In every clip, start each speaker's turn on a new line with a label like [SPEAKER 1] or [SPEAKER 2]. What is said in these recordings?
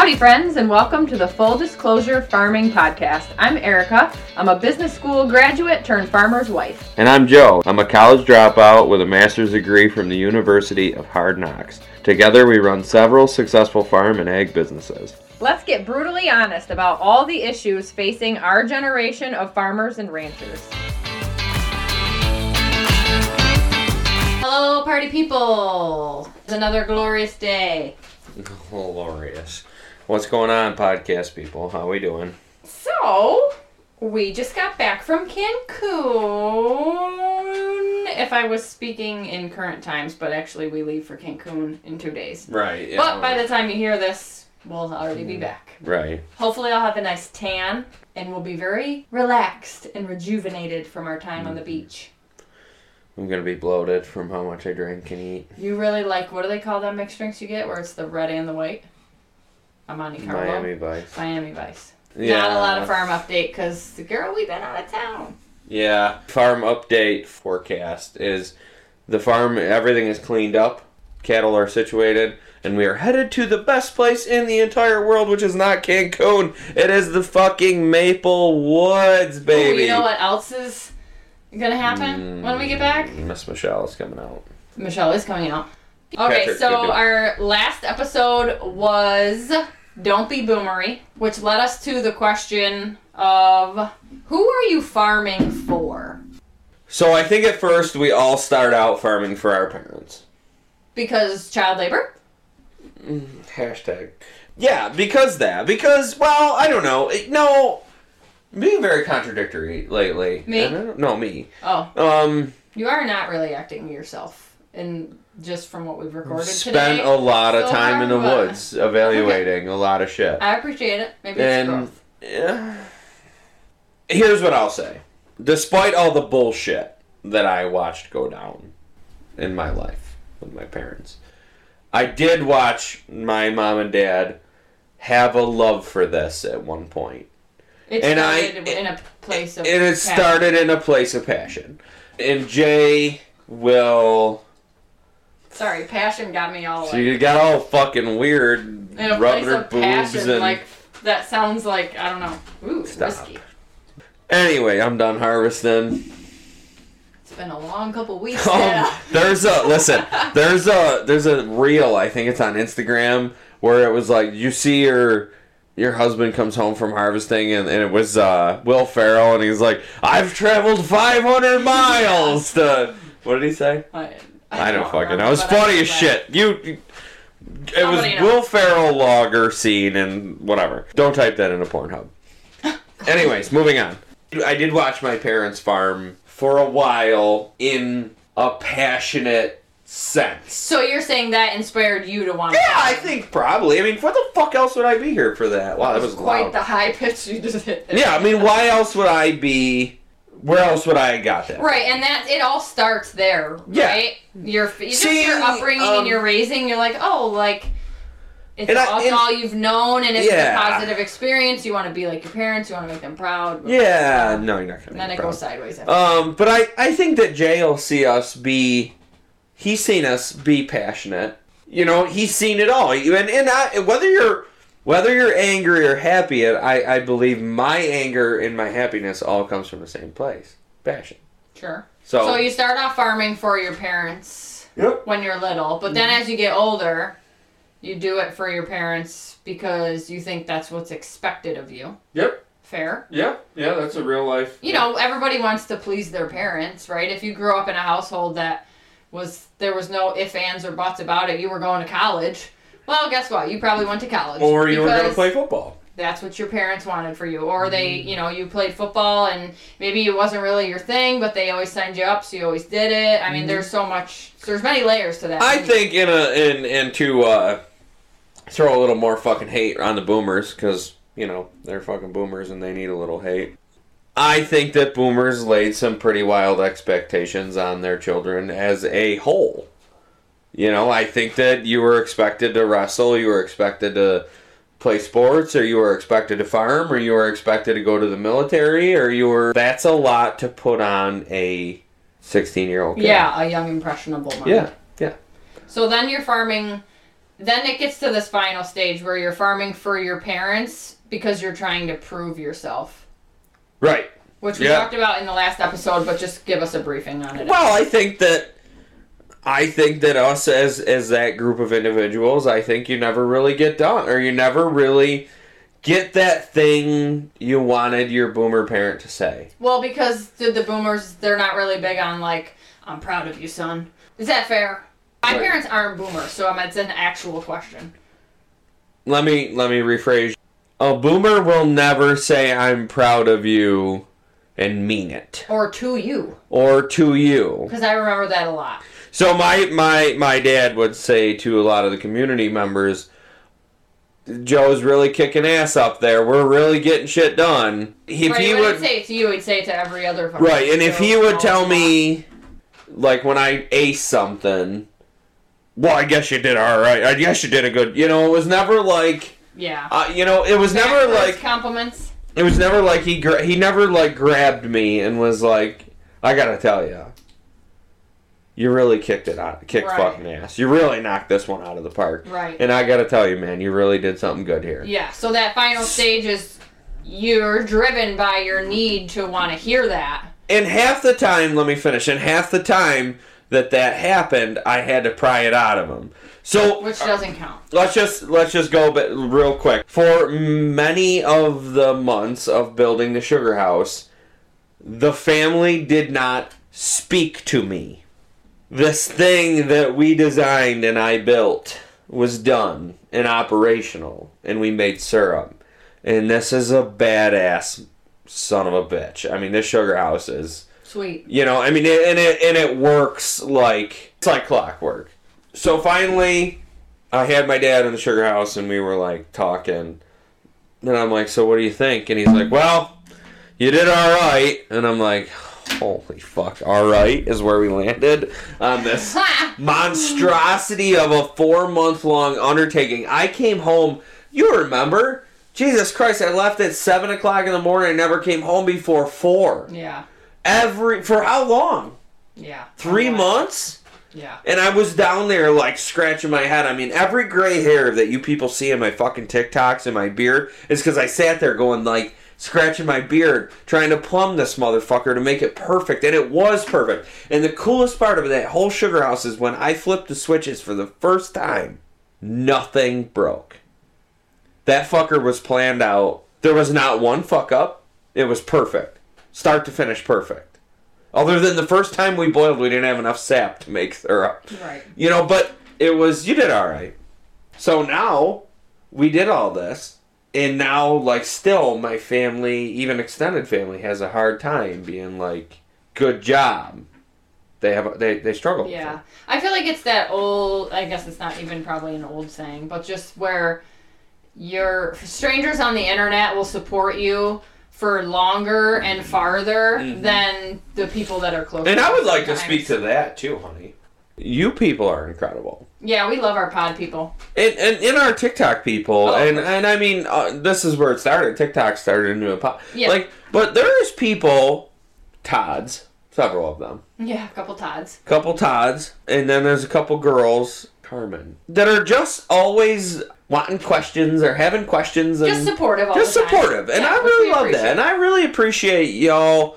[SPEAKER 1] Howdy, friends, and welcome to the Full Disclosure Farming Podcast. I'm Erica. I'm a business school graduate turned farmer's wife.
[SPEAKER 2] And I'm Joe. I'm a college dropout with a master's degree from the University of Hard Knocks. Together, we run several successful farm and ag businesses.
[SPEAKER 1] Let's get brutally honest about all the issues facing our generation of farmers and ranchers. Hello, party people! It's another glorious day.
[SPEAKER 2] Glorious. What's going on, podcast people? How are we doing?
[SPEAKER 1] So, we just got back from Cancun. If I was speaking in current times, but actually, we leave for Cancun in two days.
[SPEAKER 2] Right.
[SPEAKER 1] But by the time you hear this, we'll already be mm. back.
[SPEAKER 2] Right.
[SPEAKER 1] Hopefully, I'll have a nice tan and we'll be very relaxed and rejuvenated from our time on the mm. beach.
[SPEAKER 2] I'm gonna be bloated from how much I drink and eat.
[SPEAKER 1] You really like what do they call that mixed drinks you get where it's the red and the white? A Monte Carlo.
[SPEAKER 2] Miami Vice.
[SPEAKER 1] Miami Vice. Yeah. Not a lot of farm update because girl, we've been out of town.
[SPEAKER 2] Yeah. Farm update forecast is the farm. Everything is cleaned up. Cattle are situated. And we are headed to the best place in the entire world, which is not Cancun. It is the fucking Maple Woods,
[SPEAKER 1] Ooh,
[SPEAKER 2] baby.
[SPEAKER 1] you know what else is gonna happen mm, when we get back?
[SPEAKER 2] Miss Michelle is coming out.
[SPEAKER 1] Michelle is coming out. Okay,
[SPEAKER 2] Patrick,
[SPEAKER 1] so our last episode was Don't Be Boomery, which led us to the question of who are you farming for?
[SPEAKER 2] So I think at first we all start out farming for our parents.
[SPEAKER 1] Because child labor?
[SPEAKER 2] Hashtag. Yeah, because that. Because, well, I don't know. It- No, being very contradictory lately.
[SPEAKER 1] Me?
[SPEAKER 2] And I don't- No, me.
[SPEAKER 1] Oh,
[SPEAKER 2] Um,
[SPEAKER 1] you are not really acting yourself. And just from what we've recorded
[SPEAKER 2] spent
[SPEAKER 1] today.
[SPEAKER 2] a lot of
[SPEAKER 1] so
[SPEAKER 2] time in the woods evaluating a lot of shit.
[SPEAKER 1] I appreciate it. Maybe it's
[SPEAKER 2] And
[SPEAKER 1] growth.
[SPEAKER 2] yeah. here's what I'll say. Despite all the bullshit that I watched go down in my life with my parents, I did watch my mom and dad have a love for this at one point.
[SPEAKER 1] It
[SPEAKER 2] and I-
[SPEAKER 1] in a place of
[SPEAKER 2] And it
[SPEAKER 1] passion.
[SPEAKER 2] started in a place of passion. And Jay will.
[SPEAKER 1] Sorry, passion got me all like
[SPEAKER 2] She got all fucking weird,
[SPEAKER 1] in a
[SPEAKER 2] rubbing
[SPEAKER 1] place
[SPEAKER 2] her
[SPEAKER 1] of
[SPEAKER 2] boobs
[SPEAKER 1] passion.
[SPEAKER 2] and.
[SPEAKER 1] Like that sounds like I don't know. Ooh,
[SPEAKER 2] Stop.
[SPEAKER 1] risky.
[SPEAKER 2] Anyway, I'm done harvesting.
[SPEAKER 1] It's been a long couple weeks.
[SPEAKER 2] Um,
[SPEAKER 1] yeah.
[SPEAKER 2] there's a listen. There's a there's a reel. I think it's on Instagram where it was like you see your your husband comes home from harvesting and, and it was uh, Will Ferrell and he's like I've traveled 500 miles to what did he say?
[SPEAKER 1] I,
[SPEAKER 2] I don't fucking know. It was funny as shit. You. you- It was
[SPEAKER 1] knows.
[SPEAKER 2] Will Ferrell logger scene and whatever. Don't type that into Pornhub. Anyways, moving on. I did watch my parents farm for a while in a passionate sense.
[SPEAKER 1] So you're saying that inspired you to want? to
[SPEAKER 2] Yeah, I think probably. I mean, what the fuck else would I be here for that? Wow, that was
[SPEAKER 1] quite
[SPEAKER 2] loud.
[SPEAKER 1] the high pitch you just hit. there.
[SPEAKER 2] Yeah, I mean, why else would I be? Where else would I have got that?
[SPEAKER 1] Right, and that it all starts there,
[SPEAKER 2] Yeah.
[SPEAKER 1] right? Your just
[SPEAKER 2] See,
[SPEAKER 1] your upbringing
[SPEAKER 2] um,
[SPEAKER 1] and your raising. You're like, oh, like it's
[SPEAKER 2] I-
[SPEAKER 1] all, it's all you've known, and it's
[SPEAKER 2] Yeah.
[SPEAKER 1] a positive experience. You want to be like your parents. You want to make them proud.
[SPEAKER 2] Yeah, no, you're not gonna.
[SPEAKER 1] And then it
[SPEAKER 2] proud.
[SPEAKER 1] goes sideways. After.
[SPEAKER 2] Um, but I, I think that Jay will see us be. He's seen us be passionate. You know, he's seen it all. And and I, whether you're whether you're angry or happy, I I believe my anger and my happiness all comes from the same place, passion.
[SPEAKER 1] sure.
[SPEAKER 2] So,
[SPEAKER 1] So you start off farming for your parents
[SPEAKER 2] Yep.
[SPEAKER 1] when you're little, but
[SPEAKER 2] Mm-hmm.
[SPEAKER 1] then as you get older, you do it for your parents because you think that's what's expected of you.
[SPEAKER 2] Yep.
[SPEAKER 1] Fair.
[SPEAKER 2] Yeah, yeah, that's a real life.
[SPEAKER 1] You know, everybody wants to please their parents, right? If you grew up in a household that was there was no ifs, ands, or buts about it, you were going to college. Well, guess what? You probably went to college.
[SPEAKER 2] or you were going to play football.
[SPEAKER 1] That's what your parents wanted for you, or they, you know, you played football and maybe it wasn't really your thing, but they always signed you up, so you always did it. I mean, there's so much. There's many layers to that.
[SPEAKER 2] I think in a in in to uh, throw a little more fucking hate on the boomers because you know they're fucking boomers and they need a little hate. I think that boomers laid some pretty wild expectations on their children as a whole. You know, I think that you were expected to wrestle, you were expected to play sports, or you were expected to farm, or you were expected to go to the military, or you were. That's a lot to put on a 16 year old.
[SPEAKER 1] Yeah, a young impressionable mind.
[SPEAKER 2] Yeah, yeah.
[SPEAKER 1] So then you're farming then it gets to this final stage where you're farming for your parents because you're trying to prove yourself.
[SPEAKER 2] Right.
[SPEAKER 1] Which we
[SPEAKER 2] Yeah.
[SPEAKER 1] talked about in the last episode, but just give us a briefing on it.
[SPEAKER 2] Well, I think that I think that us as as that group of individuals, I think you never really get done or you never really get that thing you wanted your boomer parent to say.
[SPEAKER 1] Well, because the, the boomers, they're not really big on, like, I'm proud of you, son. Is that fair? My
[SPEAKER 2] Right.
[SPEAKER 1] parents aren't boomers, so um, it's an actual question.
[SPEAKER 2] Let me let me rephrase. A boomer will never say I'm proud of you and mean it
[SPEAKER 1] Or to you.
[SPEAKER 2] or to you.
[SPEAKER 1] Because I remember that a lot.
[SPEAKER 2] So my my my dad would say to a lot of the community members, Joe's really kicking ass up there. We're really getting shit done. If
[SPEAKER 1] right,
[SPEAKER 2] he would
[SPEAKER 1] say it to you, he'd say it to every other
[SPEAKER 2] right, and if he would tell me, like when I ace something, well, I guess you did all right. I guess you did a good. You know, it was never like,
[SPEAKER 1] Yeah.
[SPEAKER 2] uh, you know, it was never like
[SPEAKER 1] compliments.
[SPEAKER 2] it was never like he gra- he never like grabbed me and was like, I gotta tell you, you really kicked it out, kicked
[SPEAKER 1] Right.
[SPEAKER 2] fucking ass. You really knocked this one out of the park.
[SPEAKER 1] Right.
[SPEAKER 2] And I gotta tell you, man, you really did something good here.
[SPEAKER 1] Yeah, so that final stage is you're driven by your need to want to hear that.
[SPEAKER 2] And half the time, let me finish. And half the time that that happened, I had to pry it out of him. So
[SPEAKER 1] Which doesn't count.
[SPEAKER 2] Uh, let's just let's just go bit real quick. For many of the months of building the sugar house, the family did not speak to me. This thing that we designed and I built was done and operational, and we made syrup. And this is a badass son of a bitch. I mean, this sugar house is
[SPEAKER 1] Sweet.
[SPEAKER 2] you know, I mean, it, and it and it works like it's like clockwork. So finally, I had my dad in the sugar house, and we were like talking. And I'm like, "So what do you think?" And he's like, "Well, you did all right." And I'm like, "Holy fuck, all right is where we landed on this monstrosity of a four month long undertaking." I came home. You remember? Jesus Christ! I left at seven o'clock in the morning. I never came home before four
[SPEAKER 1] yeah.
[SPEAKER 2] every for how long?
[SPEAKER 1] Yeah.
[SPEAKER 2] Three
[SPEAKER 1] Oh, wow.
[SPEAKER 2] months?
[SPEAKER 1] Yeah.
[SPEAKER 2] And I was down there like scratching my head. I mean, every gray hair that you people see in my fucking TikToks and my beard is because I sat there going like scratching my beard, trying to plumb this motherfucker to make it perfect, and it was perfect. And the coolest part of that whole sugar house is when I flipped the switches for the first time, nothing broke. That fucker was planned out. There was not one fuck up. It was perfect, start to finish, perfect. Other than the first time we boiled, we didn't have enough sap to make syrup.
[SPEAKER 1] Right.
[SPEAKER 2] You know, but it was you did all right. So now we did all this, and now like still my family, even extended family, has a hard time being like, "Good job." They have they they struggle.
[SPEAKER 1] Yeah. I feel like it's that old, I guess it's not even probably an old saying, but just where your strangers on the internet will support you for longer and farther
[SPEAKER 2] Mhm.
[SPEAKER 1] than the people that are close.
[SPEAKER 2] And I would like to speak to that too, honey. You people are incredible.
[SPEAKER 1] Yeah, we love our pod people.
[SPEAKER 2] And, and in our TikTok people,
[SPEAKER 1] Oh,
[SPEAKER 2] and and I mean, uh, this is where it started. TikTok started into a pod.
[SPEAKER 1] Yeah.
[SPEAKER 2] Like, but there's people, Tods, several of them,
[SPEAKER 1] Yeah, a couple Tods.
[SPEAKER 2] couple Tods, and then there's a couple girls, Carmen, that are just always wanting questions or having questions and
[SPEAKER 1] Just supportive all
[SPEAKER 2] just
[SPEAKER 1] the time.
[SPEAKER 2] supportive, and
[SPEAKER 1] Yeah,
[SPEAKER 2] I really love that, and I really appreciate y'all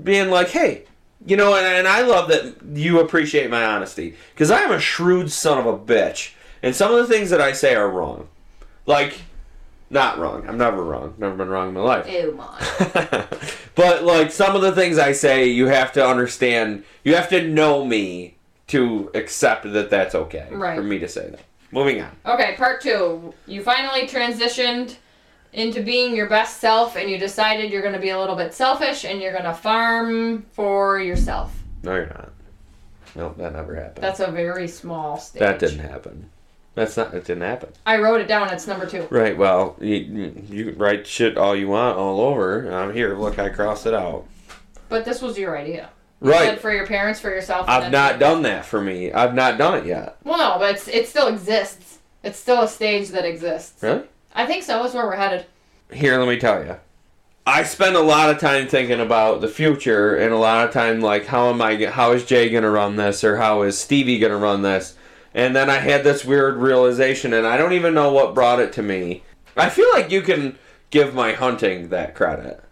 [SPEAKER 2] being like, hey. You know, and, and I love that you appreciate my honesty because I am a shrewd son of a bitch, and some of the things that I say are wrong. Like, not wrong. I'm never wrong. Never been wrong in my life.
[SPEAKER 1] Ew, man.
[SPEAKER 2] but like some of the things I say, you have to understand. You have to know me to accept that that's okay
[SPEAKER 1] Right.
[SPEAKER 2] for me to say that. Moving on.
[SPEAKER 1] Okay, part two. You finally transitioned into being your best self and you decided you're going to be a little bit selfish and you're going to farm for yourself.
[SPEAKER 2] No, you're not. No, that never happened.
[SPEAKER 1] That's a very small stage.
[SPEAKER 2] that didn't happen. That's not. It didn't happen.
[SPEAKER 1] I wrote it down. It's number two.
[SPEAKER 2] Right. Well, you, you can write shit all you want all over. I'm here. Look, I crossed it out.
[SPEAKER 1] But this was your idea. You
[SPEAKER 2] Right.
[SPEAKER 1] said for your parents, for yourself.
[SPEAKER 2] I've not done that for me. I've not done it yet.
[SPEAKER 1] Well, no, but it's, it still exists. It's still a stage that exists.
[SPEAKER 2] Really?
[SPEAKER 1] I think so. Is where we're headed.
[SPEAKER 2] Here, let me tell you. I spend a lot of time thinking about the future, and a lot of time like, how am I? How is Jay gonna run this, or how is Stevie gonna run this? And then I had this weird realization, and I don't even know what brought it to me. I feel like you can give my hunting that credit.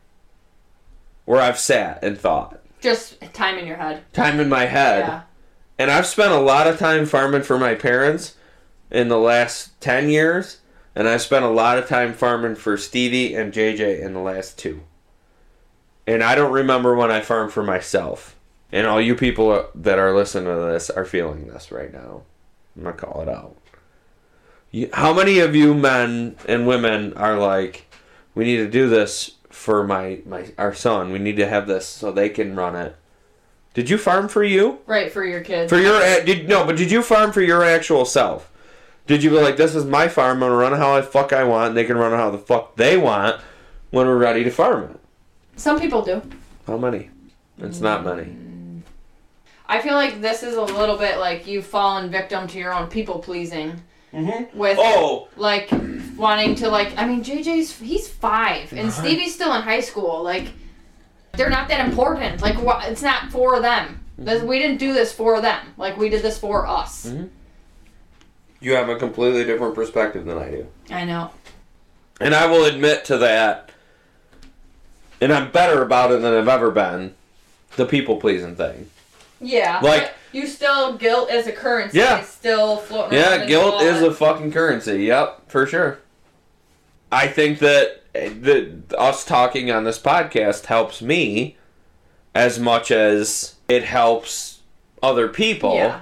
[SPEAKER 2] Where I've sat and thought.
[SPEAKER 1] Just time in your head.
[SPEAKER 2] Time in my head.
[SPEAKER 1] Yeah.
[SPEAKER 2] And I've spent a lot of time farming for my parents in the last 10 years. And I've spent a lot of time farming for Stevie and JJ in the last two. And I don't remember when I farmed for myself. And all you people that are listening to this are feeling this right now. I'm going to call it out. You, how many of you men and women are like, we need to do this for my, my our son. We need to have this so they can run it. Did you farm for you?
[SPEAKER 1] Right for your kids.
[SPEAKER 2] For your eh, did no, but did you farm for your actual self? Did you be like, this is my farm, I'm gonna run how the fuck I want, and they can run how the fuck they want when we're ready to farm it?
[SPEAKER 1] Some people do.
[SPEAKER 2] How many? It's not many.
[SPEAKER 1] I feel like this is a little bit like you've fallen victim to your own people pleasing
[SPEAKER 2] Mm-hmm.
[SPEAKER 1] with
[SPEAKER 2] Oh,
[SPEAKER 1] like wanting to like. I mean, JJ's he's five and Stevie's still in high school. Like they're not that important. Like wha- it's not for them. This- We didn't do this for them. Like we did this for us.
[SPEAKER 2] You have a completely different perspective than I do.
[SPEAKER 1] I know.
[SPEAKER 2] And I will admit to that, and I'm better about it than I've ever been, the people pleasing thing.
[SPEAKER 1] Yeah.
[SPEAKER 2] Like-
[SPEAKER 1] but you still guilt as a currency.
[SPEAKER 2] Yeah.
[SPEAKER 1] is still floating.
[SPEAKER 2] Yeah,
[SPEAKER 1] in
[SPEAKER 2] guilt is a fucking currency. Yep, for sure. I think that eh, the us talking on this podcast helps me as much as it helps other people.
[SPEAKER 1] Yeah.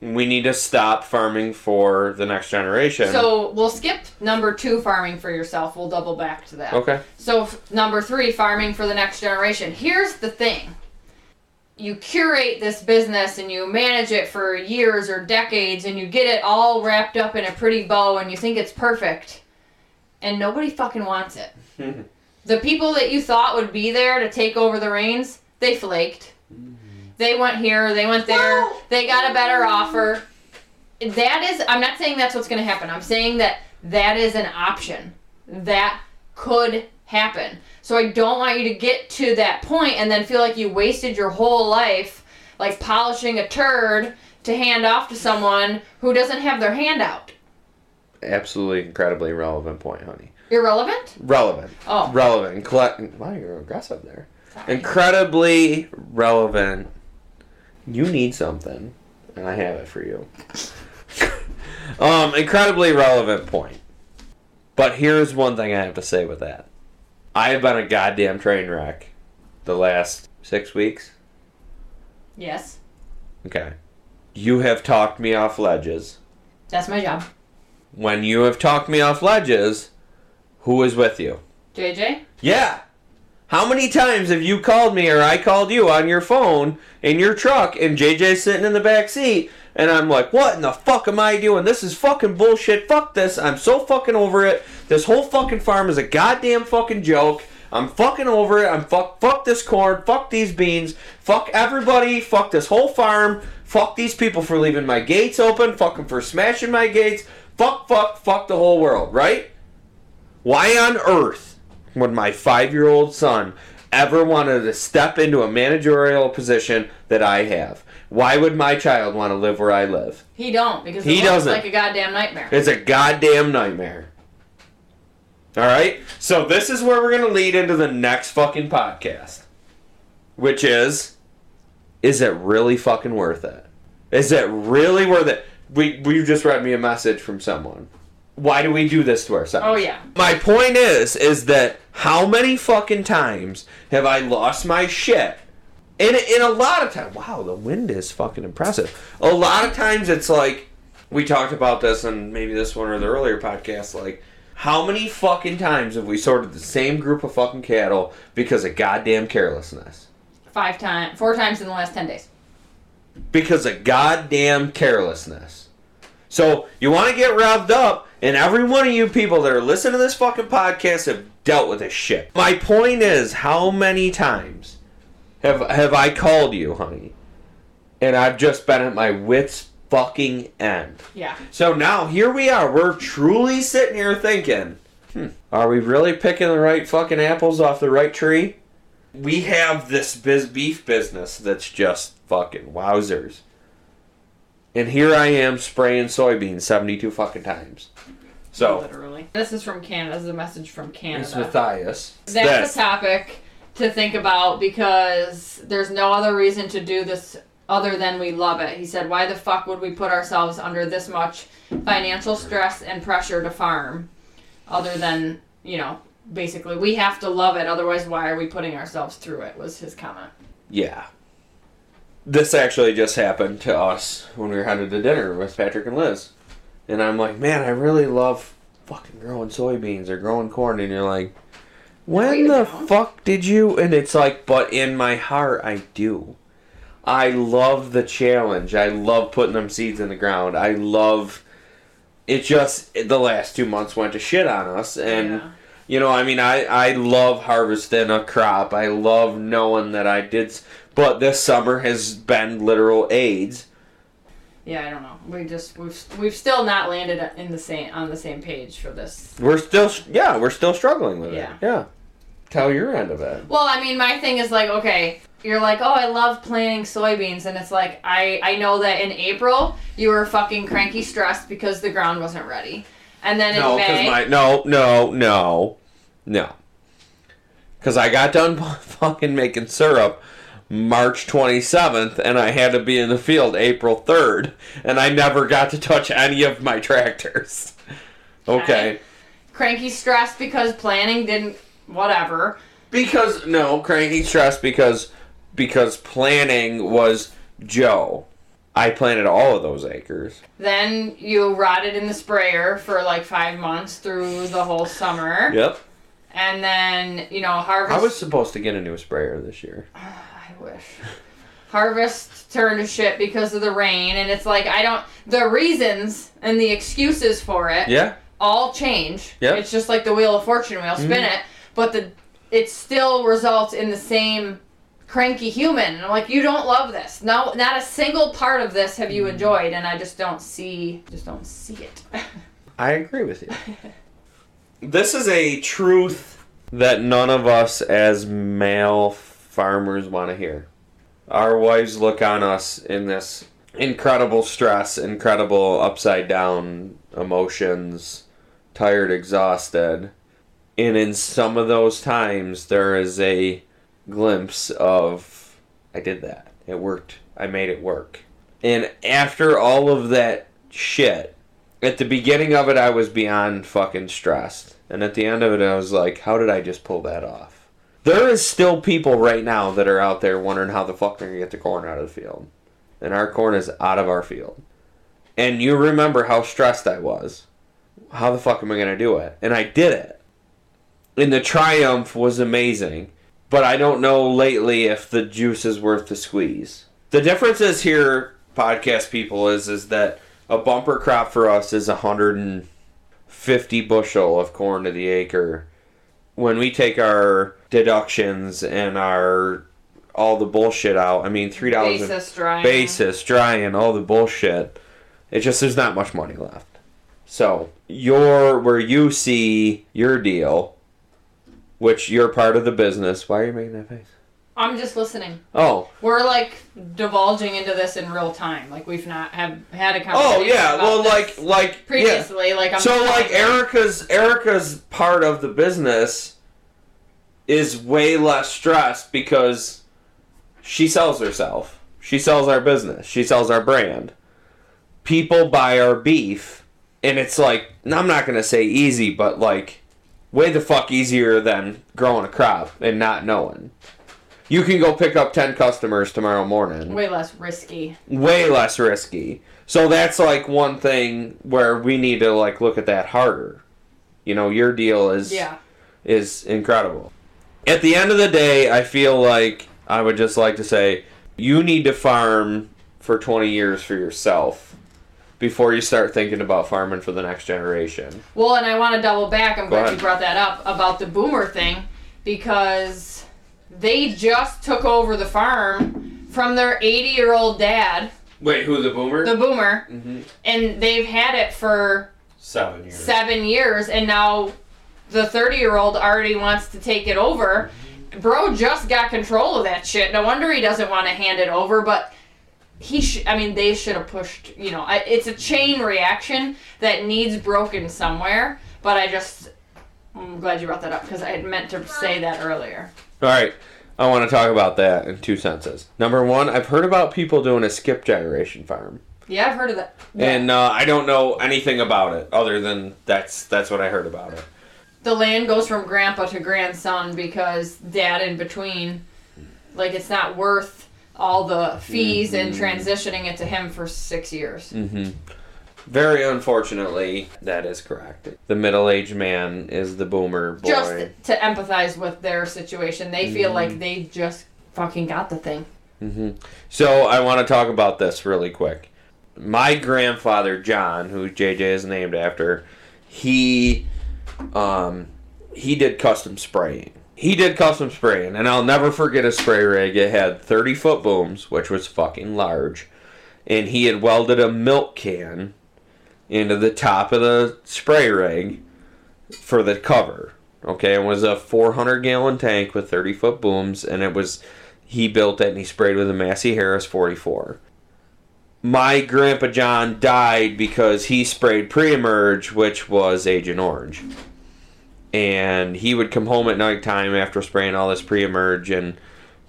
[SPEAKER 2] We need to stop farming for the next generation.
[SPEAKER 1] So we'll skip number two, farming for yourself. We'll double back to that.
[SPEAKER 2] okay.
[SPEAKER 1] So f- number three, farming for the next generation. Here's the thing: you curate this business and you manage it for years or decades, and you get it all wrapped up in a pretty bow, and you think it's perfect, and nobody fucking wants it. the people that you thought would be there to take over the reins, they flaked. Mm. They went here, they went there,
[SPEAKER 2] Well-
[SPEAKER 1] they got a better mm. offer. That is, I'm not saying that's what's going to happen. I'm saying that that is an option. That could happen. So I don't want you to get to that point and then feel like you wasted your whole life like polishing a turd to hand off to someone who doesn't have their hand out.
[SPEAKER 2] Absolutely incredibly relevant point, honey.
[SPEAKER 1] Irrelevant?
[SPEAKER 2] Relevant.
[SPEAKER 1] Oh.
[SPEAKER 2] Relevant. Collect- wow, you're aggressive there. Incredibly relevant. You need something, and I have it for you. um, incredibly relevant point. But here's one thing I have to say with that. I have been a goddamn train wreck the last six weeks.
[SPEAKER 1] Yes.
[SPEAKER 2] Okay. You have talked me off ledges.
[SPEAKER 1] That's my job.
[SPEAKER 2] When you have talked me off ledges, who is with you?
[SPEAKER 1] JJ?
[SPEAKER 2] Yeah. How many times have you called me or I called you on your phone in your truck and JJ's sitting in the back seat and I'm like, what in the fuck am I doing? This is fucking bullshit. Fuck this. I'm so fucking over it. This whole fucking farm is a goddamn fucking joke. I'm fucking over it. I'm fuck fuck this corn. Fuck these beans. Fuck everybody. Fuck this whole farm. Fuck these people for leaving my gates open. Fuck them for smashing my gates. Fuck, fuck, fuck the whole world, right? Why on earth would my five year old son ever wanted to step into a managerial position that I have? Why would my child want to live where I live?
[SPEAKER 1] He don't because it
[SPEAKER 2] He
[SPEAKER 1] looks
[SPEAKER 2] doesn't.
[SPEAKER 1] like a goddamn nightmare.
[SPEAKER 2] It's a goddamn nightmare. Alright? So this is where we're gonna lead into the next fucking podcast. Which is Is it really fucking worth it? Is it really worth it? We we just read me a message from someone. Why do we do this to ourselves?
[SPEAKER 1] Oh, yeah.
[SPEAKER 2] My point is, is that how many fucking times have I lost my shit? And in a lot of times, wow, the wind is fucking impressive. A lot of times, it's like we talked about this, and maybe this one or the earlier podcast. Like, how many fucking times have we sorted the same group of fucking cattle because of goddamn carelessness?
[SPEAKER 1] Five times, four times in the last 10 days.
[SPEAKER 2] because of goddamn carelessness. So you want to get revved up, and every one of you people that are listening to this fucking podcast have dealt with this shit. My point is, how many times have have I called you, honey, and I've just been at my wits fucking end.
[SPEAKER 1] Yeah.
[SPEAKER 2] So now here we are. We're truly sitting here thinking, hmm, are we really picking the right fucking apples off the right tree? We have this biz beef business that's just fucking wowzers. And here I am spraying soybeans 72 fucking times. So,
[SPEAKER 1] literally. This is from Canada. This is a message from Canada.
[SPEAKER 2] it's Matthias.
[SPEAKER 1] That's
[SPEAKER 2] This.
[SPEAKER 1] a topic to think about because there's no other reason to do this other than we love it. He said, Why the fuck would we put ourselves under this much financial stress and pressure to farm? Other than, you know, basically, we have to love it. Otherwise, why are we putting ourselves through it? Was his comment.
[SPEAKER 2] Yeah. This actually just happened to us when we were headed to dinner with Patrick and Liz. And I'm like, man, I really love fucking growing soybeans or growing corn. And you're like, when
[SPEAKER 1] you
[SPEAKER 2] the
[SPEAKER 1] don't.
[SPEAKER 2] fuck did you? And it's like, but in my heart, I do. I love the challenge. I love putting them seeds in the ground. I love. It just the last two months went to shit on us, and
[SPEAKER 1] Yeah.
[SPEAKER 2] you know, I mean, I I love harvesting a crop. I love knowing that I did, but this summer has been literal AIDS.
[SPEAKER 1] Yeah, I don't know. We just we've we've still not landed in the same on the same page for this.
[SPEAKER 2] We're still, yeah, we're still struggling with
[SPEAKER 1] Yeah.
[SPEAKER 2] it. Yeah. Tell your end of it.
[SPEAKER 1] Well, I mean, my thing is like, okay, you're like, oh, I love planting soybeans, and it's like, I I know that in April you were fucking cranky stressed because the ground wasn't ready, and then
[SPEAKER 2] No,
[SPEAKER 1] in May,
[SPEAKER 2] my no, no, no, no. Because I got done fucking making syrup March 27th, and I had to be in the field April 3rd, and I never got to touch any of my tractors. Okay.
[SPEAKER 1] cranky stressed because planning didn't whatever.
[SPEAKER 2] Because no, cranky stress because because planning was Joe. I planted all of those acres.
[SPEAKER 1] Then you rotted in the sprayer for like five months through the whole summer,
[SPEAKER 2] Yep.
[SPEAKER 1] and then you know harvest.
[SPEAKER 2] I was supposed to get a new sprayer this year.
[SPEAKER 1] I wish. Harvest turned to shit because of the rain, and it's like I don't. The reasons and the excuses for it
[SPEAKER 2] Yeah.
[SPEAKER 1] all change.
[SPEAKER 2] Yeah.
[SPEAKER 1] It's just like the wheel of fortune wheel, spin
[SPEAKER 2] Mhm.
[SPEAKER 1] it, but the it still results in the same cranky human. And I'm like, you don't love this. No, not a single part of this have
[SPEAKER 2] Mm.
[SPEAKER 1] you enjoyed, and I just don't see, just don't see it.
[SPEAKER 2] I agree with you. this is a truth that none of us as male farmers want to hear. Our wives look on us in this incredible stress, incredible upside down emotions, tired, exhausted. And in some of those times, there is a glimpse of, I did that. It worked. I made it work. And after all of that shit, at the beginning of it, I was beyond fucking stressed. And at the end of it, I was like, how did I just pull that off? There is still people right now that are out there wondering how the fuck they're to get the corn out of the field. And our corn is out of our field. And you remember how stressed I was. How the fuck am I to do it? And I did it. And the triumph was amazing. But I don't know lately if the juice is worth the squeeze. The difference is here, podcast people, is is that a bumper crop for us is 150 bushel of corn to the acre. When we take our deductions and our all the bullshit out, I mean three dollars
[SPEAKER 1] Basis drying.
[SPEAKER 2] basis, drying, all the bullshit. It just there's not much money left. So your where you see your deal, which you're part of the business. Why are you making that face?
[SPEAKER 1] I'm just listening.
[SPEAKER 2] Oh,
[SPEAKER 1] We're like divulging into this in real time. Like we've not have had a conversation.
[SPEAKER 2] oh yeah. Well, like like yeah.
[SPEAKER 1] previously. Like I'm
[SPEAKER 2] So like. Erica's Erica's part of the business is way less stressed because she sells herself. She sells our business. She sells our brand. People buy our beef and it's like I'm not going to say easy but like way the fuck easier than growing a crop and not knowing. You can go pick up 10 customers tomorrow morning
[SPEAKER 1] way less risky.
[SPEAKER 2] way less risky. So that's like one thing where we need to like look at that harder. You know, your deal is
[SPEAKER 1] Yeah.
[SPEAKER 2] is incredible. At the end of the day, I feel like I would just like to say you need to farm for 20 years for yourself before you start thinking about farming for the next generation.
[SPEAKER 1] Well, and I want to double back. I'm
[SPEAKER 2] Go
[SPEAKER 1] glad
[SPEAKER 2] ahead.
[SPEAKER 1] you brought that up about the boomer thing because they just took over the farm from their 80 year old dad,
[SPEAKER 2] Wait, who the boomer?
[SPEAKER 1] the boomer,
[SPEAKER 2] mm-hmm.
[SPEAKER 1] and they've had it for
[SPEAKER 2] Seven years.
[SPEAKER 1] seven years, and now the 30 year old already wants to take it over. Bro just got control of that shit. No wonder he doesn't want to hand it over, but he should. I mean, they should have pushed. You know, I, it's a chain reaction that needs broken somewhere. But I just, I'm glad you brought that up because I had meant to say that earlier.
[SPEAKER 2] All right. I want to talk about that in two senses. Number one, I've heard about people doing a skip generation farm.
[SPEAKER 1] Yeah, I've heard of that.
[SPEAKER 2] And uh, I don't know anything about it other than that's that's what I heard about it.
[SPEAKER 1] The land goes from grandpa to grandson because dad in between like it's not worth all the fees and transitioning it to him for six years
[SPEAKER 2] Mm-hmm. Very unfortunately, that is correct. The middle-aged man is the boomer boy.
[SPEAKER 1] just to empathize with their situation they feel like they just fucking got the thing
[SPEAKER 2] hmm So I want to talk about this really quick. My grandfather John, who JJ is named after, he um he did custom spraying. He did custom spraying, and I'll never forget a spray rig. It had 30 foot booms, which was fucking large, and he had welded a milk can into the top of the spray rig for the cover. Okay, it was a 400 gallon tank with 30 foot booms, and it was he built it and he sprayed with a Massey Harris 44. My grandpa John died because he sprayed pre-emerge, which was Agent Orange. And he would come home at nighttime after spraying all this pre-emerge and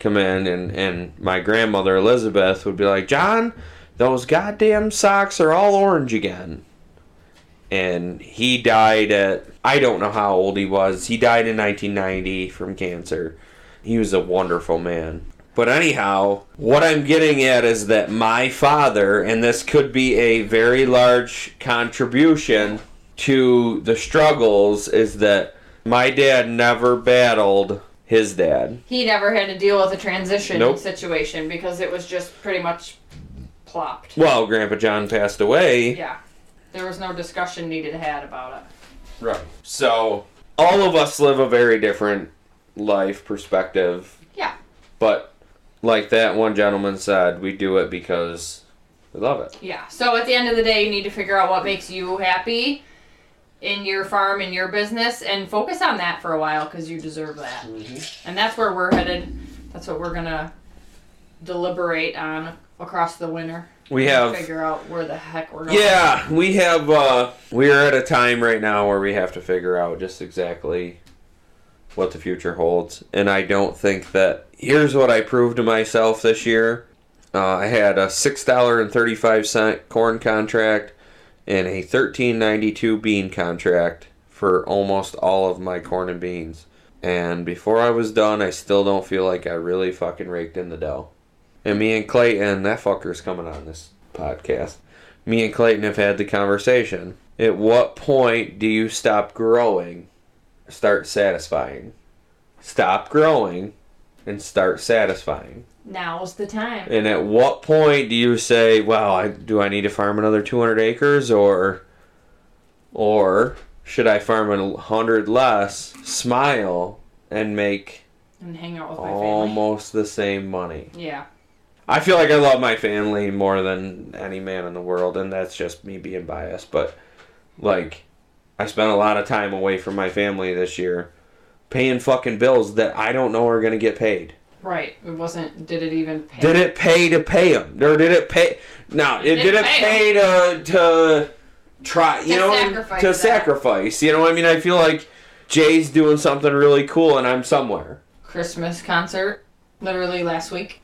[SPEAKER 2] come in and, and my grandmother Elizabeth would be like, John, those goddamn socks are all orange again. And he died at I don't know how old he was. He died in 1990 from cancer. He was a wonderful man. But anyhow, what I'm getting at is that my father, and this could be a very large contribution to the struggles, is that my dad never battled his dad.
[SPEAKER 1] he never had to deal with a transition
[SPEAKER 2] Nope.
[SPEAKER 1] situation because it was just pretty much plopped
[SPEAKER 2] Well, Grandpa John passed away.
[SPEAKER 1] yeah there was no discussion needed had about it
[SPEAKER 2] Right. So, all of us live a very different life perspective.
[SPEAKER 1] Yeah.
[SPEAKER 2] But, like that one gentleman said, we do it because we love it.
[SPEAKER 1] Yeah. So at the end of the day, you need to figure out what makes you happy in your farm, in your business, and focus on that for a while because you deserve that. And that's where we're headed. That's what we're gonna deliberate on across the winter.
[SPEAKER 2] We have.
[SPEAKER 1] figure out where the heck we're going.
[SPEAKER 2] Yeah, we have. uh We're at a time right now where we have to figure out just exactly what the future holds. And I don't think that. Here's what I proved to myself this year uh, I had a $6.35 corn contract and a $13.92 bean contract for almost all of my corn and beans. And before I was done, I still don't feel like I really fucking raked in the dough. And me and Clayton, that fucker's coming on this podcast. Me and Clayton have had the conversation. At what point do you stop growing, start satisfying? Stop growing and start satisfying.
[SPEAKER 1] Now's the time.
[SPEAKER 2] And at what point do you say, "Wow, I, do I need to farm another 200 acres or or should I farm a 100 less, smile and make
[SPEAKER 1] And hang out with my family.
[SPEAKER 2] almost the same money?"
[SPEAKER 1] Yeah.
[SPEAKER 2] I feel like I love my family more than any man in the world, and that's just me being biased. But, like, I spent a lot of time away from my family this year paying fucking bills that I don't know are going to get paid.
[SPEAKER 1] Right. It wasn't. Did it even pay?
[SPEAKER 2] Did it pay to pay them? Or did it pay? No, it
[SPEAKER 1] Did
[SPEAKER 2] did
[SPEAKER 1] it
[SPEAKER 2] it
[SPEAKER 1] pay
[SPEAKER 2] pay to, to try, you
[SPEAKER 1] To
[SPEAKER 2] know,
[SPEAKER 1] sacrifice
[SPEAKER 2] to
[SPEAKER 1] that.
[SPEAKER 2] sacrifice. You know what I mean? I feel like Jay's doing something really cool, and I'm somewhere.
[SPEAKER 1] Christmas concert, literally last week.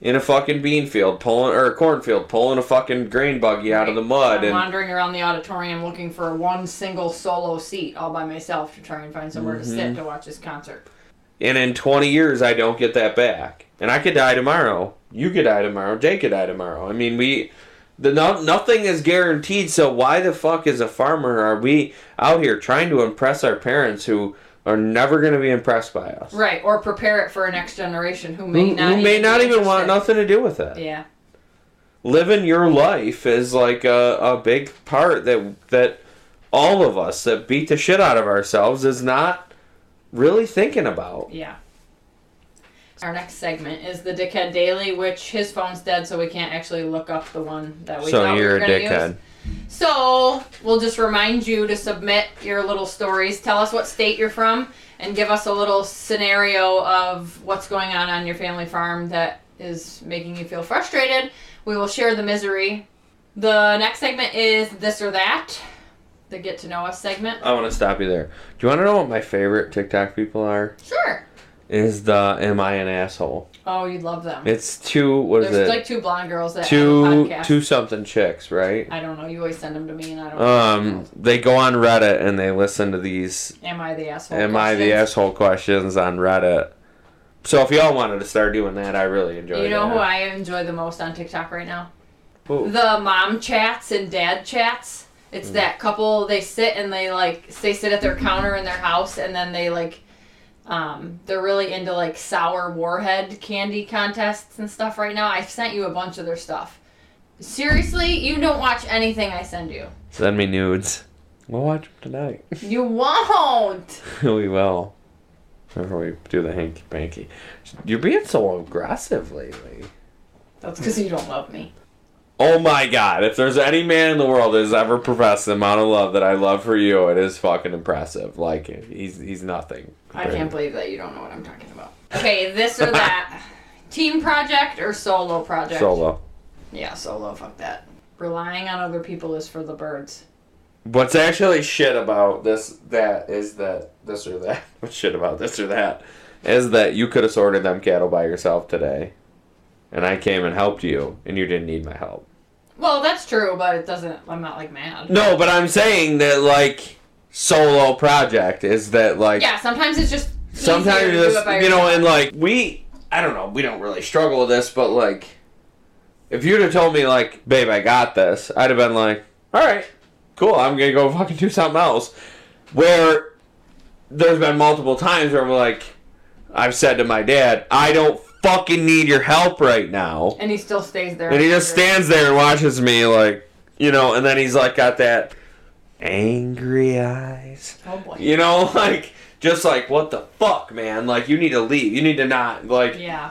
[SPEAKER 2] In a fucking bean field, pulling or a cornfield, pulling a fucking grain buggy out of the mud,
[SPEAKER 1] I'm
[SPEAKER 2] and
[SPEAKER 1] wandering around the auditorium looking for one single solo seat all by myself to try and find somewhere to
[SPEAKER 2] Mm-hmm.
[SPEAKER 1] sit to watch this concert.
[SPEAKER 2] and in 20 years I don't get that back, and I could die tomorrow. You could die tomorrow. Jay could die tomorrow. I mean, we. The no, nothing is guaranteed, so why the fuck is a farmer are we out here trying to impress our parents who are never going to be impressed by us?
[SPEAKER 1] Right, or prepare it for a next generation who may
[SPEAKER 2] Who,
[SPEAKER 1] not.
[SPEAKER 2] who may
[SPEAKER 1] even
[SPEAKER 2] not even want nothing to do with it.
[SPEAKER 1] Yeah,
[SPEAKER 2] living your life is like a, a big part that that all of us that beat the shit out of ourselves is not really thinking about.
[SPEAKER 1] yeah. Our next segment is the Dickhead Daily, which his phone's dead, so we can't actually look up the one that we
[SPEAKER 2] so
[SPEAKER 1] we
[SPEAKER 2] you're a dickhead.
[SPEAKER 1] use. So we'll just remind you to submit your little stories. Tell us what state you're from, and give us a little scenario of what's going on on your family farm that is making you feel frustrated, we will share the misery. The next segment is this or that, the get to know us segment.
[SPEAKER 2] I want to stop you there. Do you want to know what my favorite TikTok people are?
[SPEAKER 1] Sure.
[SPEAKER 2] Is the Am I an Asshole?
[SPEAKER 1] Oh, you'd love them.
[SPEAKER 2] It's two, what is it?
[SPEAKER 1] There's
[SPEAKER 2] it?
[SPEAKER 1] like two blonde girls that
[SPEAKER 2] two,
[SPEAKER 1] have a
[SPEAKER 2] two something chicks, right?
[SPEAKER 1] I don't know. You always send them to me, and I don't.
[SPEAKER 2] Um, they go on Reddit and they listen to these
[SPEAKER 1] Am I the asshole?
[SPEAKER 2] Am I the asshole questions on Reddit. So if y'all wanted to start doing that, I really enjoy
[SPEAKER 1] You know
[SPEAKER 2] that.
[SPEAKER 1] who I enjoy the most on TikTok right now?
[SPEAKER 2] Who?
[SPEAKER 1] The mom chats and dad chats. It's that couple. They sit and they like they sit at their counter in their house, and then they like, um, they're really into like sour warhead candy contests and stuff right now. I've sent you a bunch of their stuff. Seriously, you don't watch anything I send you.
[SPEAKER 2] Send me nudes. We'll watch them tonight.
[SPEAKER 1] You won't.
[SPEAKER 2] we will. Before we do the hanky panky. You're being so aggressive lately.
[SPEAKER 1] That's because you don't love me.
[SPEAKER 2] Oh my god, if there's any man in the world that has ever professed the amount of love that I love for you, it is fucking impressive. Like, he's he's nothing.
[SPEAKER 1] I can't believe that you don't know what I'm talking about. Okay, this or that. Team project or solo project?
[SPEAKER 2] Solo.
[SPEAKER 1] Yeah, solo. Fuck that. Relying on other people is for the birds.
[SPEAKER 2] What's actually shit about this that is that this or that what's shit about this or that is that you could have sorted them cattle by yourself today. And I came and helped you and you didn't need my help.
[SPEAKER 1] Well, that's true, but it doesn't. I'm not like mad.
[SPEAKER 2] No, but I'm saying that like solo project is that like
[SPEAKER 1] Yeah, sometimes it's just.
[SPEAKER 2] sometimes
[SPEAKER 1] to
[SPEAKER 2] you
[SPEAKER 1] do
[SPEAKER 2] just
[SPEAKER 1] it by
[SPEAKER 2] you know and like we I don't know, we don't really struggle with this, but like if you'd have told me like, babe, I got this, I'd have been like, Alright, cool, I'm gonna go fucking do something else. Where there's been multiple times where I'm like I've said to my dad, I don't fucking need your help right now.
[SPEAKER 1] And he still stays there.
[SPEAKER 2] And he just stands there and watches me like you know, and then he's like got that angry eyes.
[SPEAKER 1] Oh boy.
[SPEAKER 2] You know, like just like what the fuck, man? Like you need to leave. You need to not like
[SPEAKER 1] Yeah.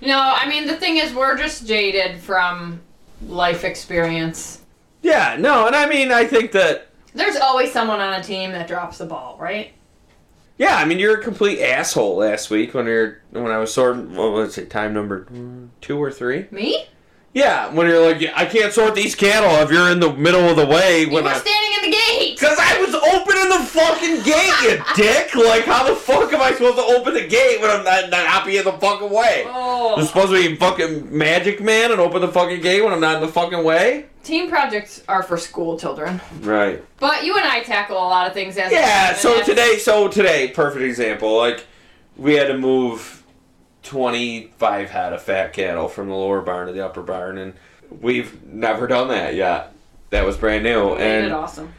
[SPEAKER 1] No, I mean the thing is, we're just jaded from life experience.
[SPEAKER 2] Yeah, no, and I mean I think that
[SPEAKER 1] There's always someone on a team that drops the ball, right?
[SPEAKER 2] Yeah, I mean you're a complete asshole last week when you're when I was sorting what was it, time number two or three?
[SPEAKER 1] Me?
[SPEAKER 2] Yeah, when you're like I can't sort these cattle if you're in the middle of the way
[SPEAKER 1] You
[SPEAKER 2] when
[SPEAKER 1] were
[SPEAKER 2] I
[SPEAKER 1] standing in the gate.
[SPEAKER 2] Cause I was opening the fucking gate, you dick! Like, how the fuck am I supposed to open the gate when I'm not, not happy in the fucking way? I'm
[SPEAKER 1] Oh.
[SPEAKER 2] supposed to be fucking Magic Man and open the fucking gate when I'm not in the fucking way?
[SPEAKER 1] Team projects are for school children,
[SPEAKER 2] Right.
[SPEAKER 1] but you and I tackle a lot of things as a
[SPEAKER 2] Yeah, so today, so today, perfect example. Like, we had to move 25 head of fat cattle from the lower barn to the upper barn, and we've never done that yet. That was brand new. And
[SPEAKER 1] awesome.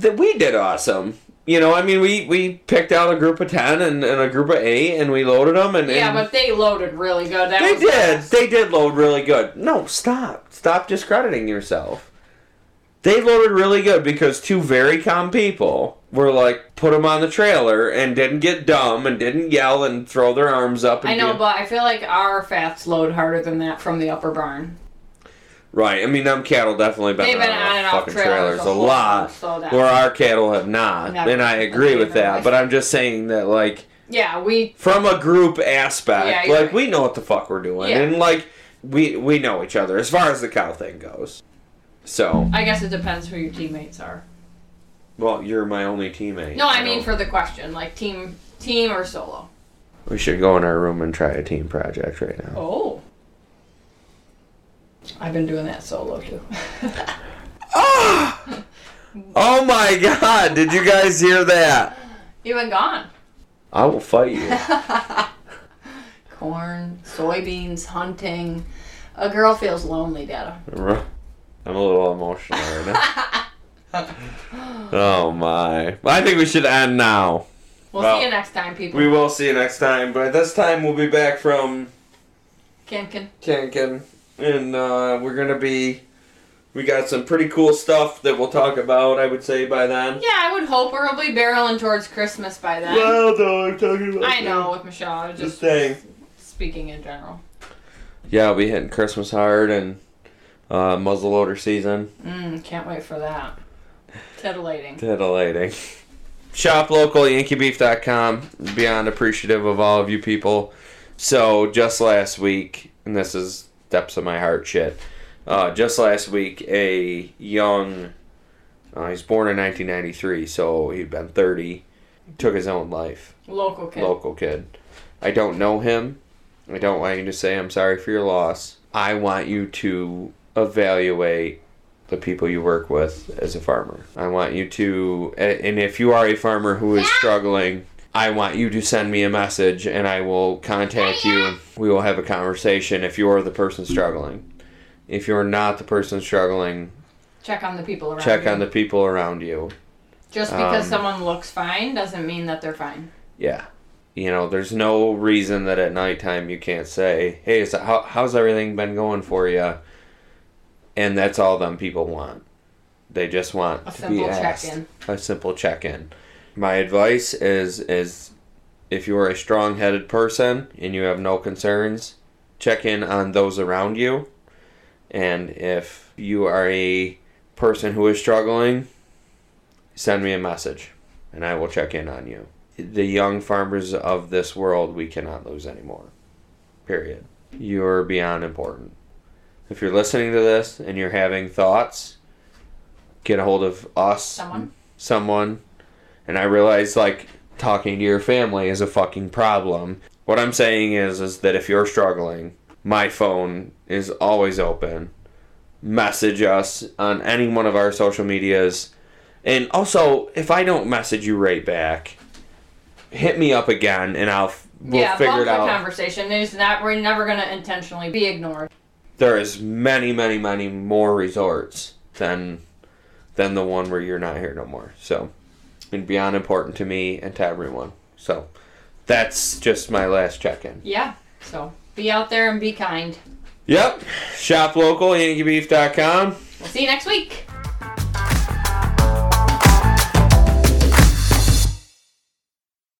[SPEAKER 2] Th- we did awesome. You know, I mean, we, we picked out a group of 10 and, and a group of 8, and we loaded them, and,
[SPEAKER 1] Yeah,
[SPEAKER 2] and
[SPEAKER 1] but they loaded really good. That
[SPEAKER 2] they did.
[SPEAKER 1] best.
[SPEAKER 2] They did load really good. No, stop. Stop discrediting yourself. They loaded really good because two very calm people were like, put them on the trailer and didn't get dumb and didn't yell and throw their arms up. And
[SPEAKER 1] I know, but I feel like our fats load harder than that from the upper barn.
[SPEAKER 2] Right. I mean, them cattle definitely been,
[SPEAKER 1] They've been
[SPEAKER 2] on,
[SPEAKER 1] on and off
[SPEAKER 2] fucking
[SPEAKER 1] trailers
[SPEAKER 2] trailers
[SPEAKER 1] a
[SPEAKER 2] lot, where our cattle have not.
[SPEAKER 1] Never.
[SPEAKER 2] And I agree with that. But I'm just saying that, like,
[SPEAKER 1] Yeah, we
[SPEAKER 2] from a group aspect,
[SPEAKER 1] Yeah,
[SPEAKER 2] like
[SPEAKER 1] right.
[SPEAKER 2] we know what the fuck we're doing,
[SPEAKER 1] Yeah.
[SPEAKER 2] and like we we know each other as far as the cow thing goes. So,
[SPEAKER 1] I guess it depends who your teammates are.
[SPEAKER 2] well, you're my only teammate.
[SPEAKER 1] No, I mean
[SPEAKER 2] know.
[SPEAKER 1] for the question, like team team or solo.
[SPEAKER 2] we should go in our room and try a team project right now.
[SPEAKER 1] Oh. I've been doing that solo too.
[SPEAKER 2] Oh! oh my god! Did you guys hear that?
[SPEAKER 1] you been gone.
[SPEAKER 2] I will fight you.
[SPEAKER 1] Corn, soybeans, hunting. A girl feels lonely, Dada.
[SPEAKER 2] I'm a little emotional right now. oh my! I think we should end now.
[SPEAKER 1] We'll
[SPEAKER 2] Well,
[SPEAKER 1] see you next time, people.
[SPEAKER 2] We will see you next time, but this time we'll be back from
[SPEAKER 1] Kinkin.
[SPEAKER 2] Kankin, and uh, we're gonna be. We got some pretty cool stuff that we'll talk about. I would say by then.
[SPEAKER 1] Yeah, I would hope we're probably barreling towards Christmas by then.
[SPEAKER 2] Well, no, I'm talking about.
[SPEAKER 1] I know with Michelle. I was
[SPEAKER 2] Just
[SPEAKER 1] just
[SPEAKER 2] saying.
[SPEAKER 1] speaking in general.
[SPEAKER 2] Yeah, we'll be hitting Christmas hard and uh, muzzleloader season.
[SPEAKER 1] Mm, can't wait for that. Titillating.
[SPEAKER 2] Titillating. Shop local, yankeebeef.com. Beyond appreciative of all of you people. So, just last week, and this is depths of my heart shit. Uh, just last week, a young, uh, he's born in 1993, so he'd been 30, took his own life.
[SPEAKER 1] Local kid.
[SPEAKER 2] Local kid. I don't know him. I don't want you to say I'm sorry for your loss. I want you to evaluate the people you work with as a farmer. I want you to, and if you are a farmer who is struggling, I want you to send me a message and I will contact you. We will have a conversation if you are the person struggling. If you're not the person struggling,
[SPEAKER 1] Check on the people around
[SPEAKER 2] check
[SPEAKER 1] you.
[SPEAKER 2] on the people around you.
[SPEAKER 1] Just because
[SPEAKER 2] um,
[SPEAKER 1] someone looks fine doesn't mean that they're fine.
[SPEAKER 2] Yeah. You know, there's no reason that at nighttime you can't say, "Hey, so how, how's everything been going for you?" And that's all them people want. They just want
[SPEAKER 1] A
[SPEAKER 2] to be
[SPEAKER 1] simple
[SPEAKER 2] asked.
[SPEAKER 1] check-in.
[SPEAKER 2] A simple check-in. My advice is is if you are a strong-headed person and you have no concerns, check in on those around you. And if you are a person who is struggling, send me a message and I will check in on you. The young farmers of this world we cannot lose anymore. Period. You're beyond important. If you're listening to this and you're having thoughts, get a hold of us,
[SPEAKER 1] Someone.
[SPEAKER 2] someone. And I realize like talking to your family is a fucking problem. What I'm saying is is that if you're struggling, my phone is always open. Message us on any one of our social medias. And also, if I don't message you right back, hit me up again and I'll we'll
[SPEAKER 1] yeah,
[SPEAKER 2] figure it out.
[SPEAKER 1] conversation. It's not. We're never gonna intentionally be ignored.
[SPEAKER 2] there is many, many, many more resorts than than the one where you're not here no more. So, and beyond important to me and to everyone. So, that's just my last check-in.
[SPEAKER 1] Yeah. So be out there and be kind.
[SPEAKER 2] Yep. Shop local, YankeeBeef.com.
[SPEAKER 1] We'll see you next week.